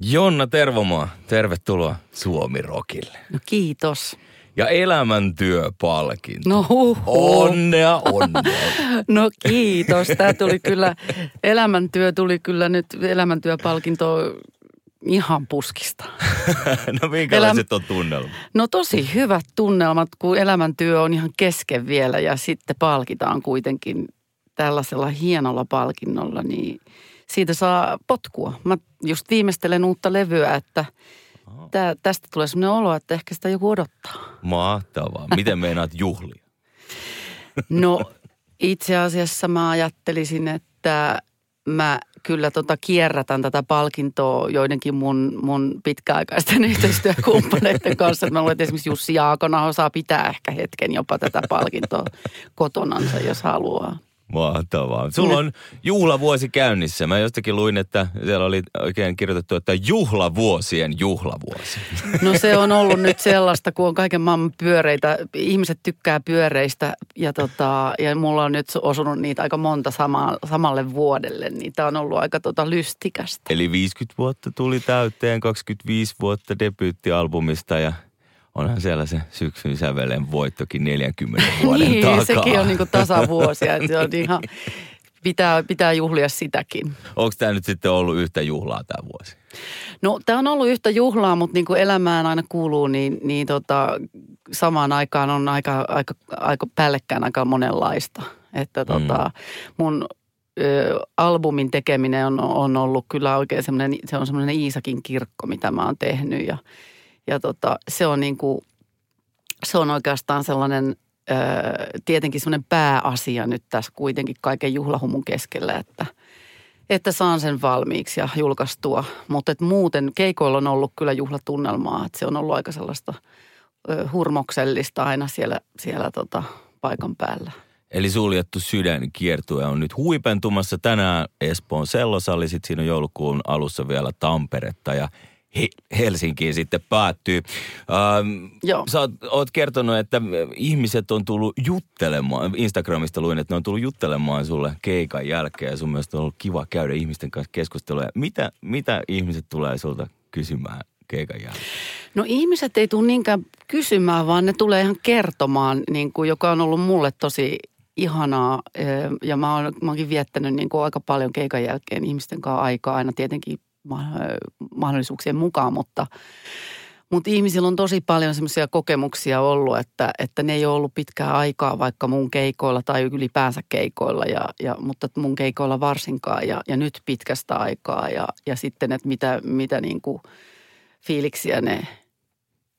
Jonna Tervomaa, tervetuloa Suomi Rokille. No kiitos. Ja elämäntyöpalkinto. No huh, Onnea, onnea. No kiitos. Tämä tuli kyllä, elämäntyö tuli kyllä nyt elämäntyöpalkinto ihan puskista. no minkälaiset on tunnelmat? No tosi hyvät tunnelmat, kun elämäntyö on ihan kesken vielä ja sitten palkitaan kuitenkin tällaisella hienolla palkinnolla, niin siitä saa potkua. Mä just viimeistelen uutta levyä, että tää, tästä tulee sellainen olo, että ehkä sitä joku odottaa. Mahtavaa. Miten meinaat juhlia? No itse asiassa mä ajattelisin, että mä kyllä tota kierrätän tätä palkintoa joidenkin mun, mun pitkäaikaisten yhteistyökumppaneiden kanssa. Mä luulen, että esimerkiksi Jussi Jaakonaho saa pitää ehkä hetken jopa tätä palkintoa kotonansa, jos haluaa. Mahtavaa. Sulla on juhlavuosi käynnissä. Mä jostakin luin, että siellä oli oikein kirjoitettu, että juhlavuosien juhlavuosi. No se on ollut nyt sellaista, kun on kaiken maailman pyöreitä. Ihmiset tykkää pyöreistä ja, tota, ja mulla on nyt osunut niitä aika monta sama, samalle vuodelle. Niitä on ollut aika tota lystikästä. Eli 50 vuotta tuli täyteen, 25 vuotta debyyttialbumista ja onhan siellä se syksyn sävelen voittokin 40 vuoden niin, takaa. sekin on niinku tasavuosia. että se on ihan, pitää, pitää juhlia sitäkin. Onko tämä nyt sitten ollut yhtä juhlaa tämä vuosi? No tämä on ollut yhtä juhlaa, mutta niin kuin elämään aina kuuluu, niin, niin tota, samaan aikaan on aika, aika, aika päällekkäin aika monenlaista. Että tota, mun ö, albumin tekeminen on, on ollut kyllä oikein semmoinen, se on semmoinen Iisakin kirkko, mitä mä oon tehnyt ja, ja tota, se on niin se on oikeastaan sellainen ö, tietenkin semmoinen pääasia nyt tässä kuitenkin kaiken juhlahumun keskellä, että – että saan sen valmiiksi ja julkaistua. Mutta et muuten keikoilla on ollut kyllä juhlatunnelmaa. Että se on ollut aika sellaista ö, hurmoksellista aina siellä, siellä tota, paikan päällä. Eli suljettu sydän kiertue on nyt huipentumassa tänään Espoon sellosalli, sitten siinä on joulukuun alussa vielä Tamperetta ja Helsinkiin sitten päättyy. Ähm, Joo. sä oot, oot kertonut, että ihmiset on tullut juttelemaan, Instagramista luin, että ne on tullut juttelemaan sulle keikan jälkeen ja sun mielestä on ollut kiva käydä ihmisten kanssa keskustelua. Mitä, mitä ihmiset tulee sulta kysymään keikan jälkeen? No ihmiset ei tule niinkään kysymään, vaan ne tulee ihan kertomaan, niin kuin, joka on ollut mulle tosi ihanaa. Ja mä, oon, mä oonkin viettänyt niin kuin aika paljon keikan jälkeen ihmisten kanssa aikaa aina tietenkin mahdollisuuksien mukaan, mutta, mutta ihmisillä on tosi paljon semmoisia kokemuksia ollut, että, että ne ei ole ollut pitkää aikaa vaikka mun keikoilla tai ylipäänsä keikoilla, ja, ja, mutta mun keikoilla varsinkaan ja, ja nyt pitkästä aikaa ja, ja sitten, että mitä, mitä niin kuin fiiliksiä ne,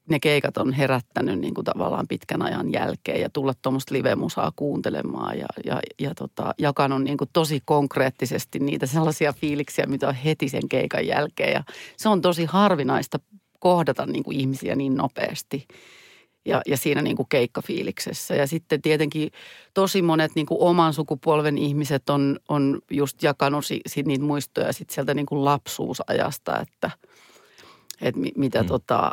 ne keikat on herättänyt niin kuin tavallaan pitkän ajan jälkeen ja tulla tuommoista live-musaa kuuntelemaan ja, ja, ja tota, jakanut niin kuin tosi konkreettisesti niitä sellaisia fiiliksiä, mitä on heti sen keikan jälkeen. Ja se on tosi harvinaista kohdata niin kuin ihmisiä niin nopeasti ja, ja siinä niin kuin keikkafiiliksessä. Ja sitten tietenkin tosi monet niin kuin oman sukupolven ihmiset on, on just jakanut si, si, niitä muistoja sit sieltä niin kuin lapsuusajasta, että, että mi, mitä mm. tota,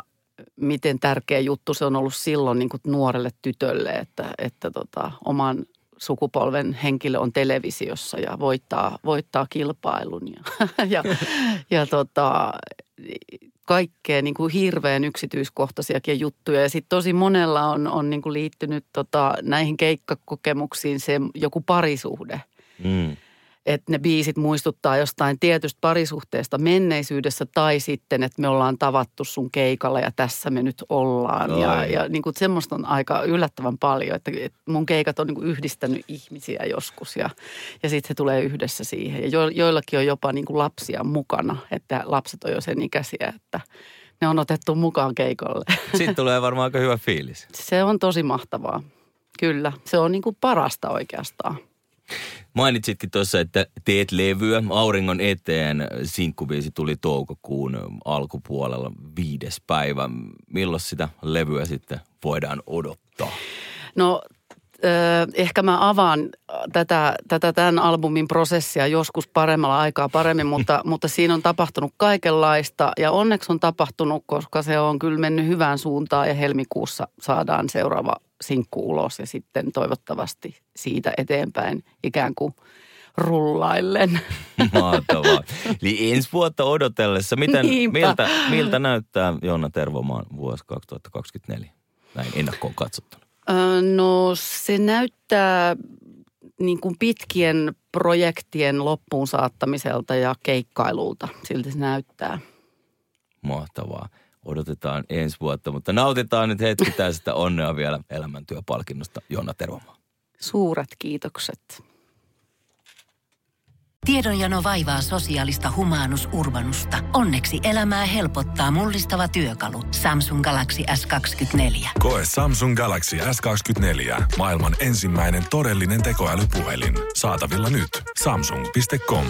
tärkeä juttu se on ollut silloin niin kuin nuorelle tytölle, että, että tota, oman sukupolven henkilö on televisiossa ja voittaa, voittaa kilpailun ja, ja, ja tota, kaikkea niin kuin hirveän yksityiskohtaisiakin juttuja. Ja sitten tosi monella on, on niin kuin liittynyt tota, näihin keikkakokemuksiin se joku parisuhde. Mm. Että ne biisit muistuttaa jostain tietystä parisuhteesta menneisyydessä tai sitten, että me ollaan tavattu sun keikalla ja tässä me nyt ollaan. Ja, ja niin kuin semmoista on aika yllättävän paljon, että, että mun keikat on niin kuin yhdistänyt ihmisiä joskus ja, ja sitten se tulee yhdessä siihen. Ja jo, joillakin on jopa niin kuin lapsia mukana, että lapset on jo sen ikäisiä, että ne on otettu mukaan keikolle. Sitten tulee varmaan aika hyvä fiilis. Se on tosi mahtavaa. Kyllä, se on niin kuin parasta oikeastaan. Mainitsitkin tuossa, että teet levyä. Auringon eteen sinkkubiisi tuli toukokuun alkupuolella viides päivä. Milloin sitä levyä sitten voidaan odottaa? No ehkä mä avaan tätä, tätä tämän albumin prosessia joskus paremmalla aikaa paremmin, mutta, mutta siinä on tapahtunut kaikenlaista ja onneksi on tapahtunut, koska se on kyllä mennyt hyvään suuntaan ja helmikuussa saadaan seuraava sinkku ulos ja sitten toivottavasti siitä eteenpäin ikään kuin rullaillen. Mahtavaa. Eli ensi vuotta odotellessa, miten, miltä, miltä näyttää Jonna Tervomaan vuosi 2024? Näin ennakkoon katsottuna. No se näyttää niin kuin pitkien projektien loppuun saattamiselta ja keikkailulta. Siltä se näyttää. Mahtavaa. Odotetaan ensi vuotta, mutta nautitaan nyt hetki tästä onnea vielä elämäntyöpalkinnosta Jonna Tervomaa. Suuret kiitokset. Tiedonjano vaivaa sosiaalista humanus urbanusta. Onneksi elämää helpottaa mullistava työkalu. Samsung Galaxy S24. Koe Samsung Galaxy S24. Maailman ensimmäinen todellinen tekoälypuhelin. Saatavilla nyt. Samsung.com.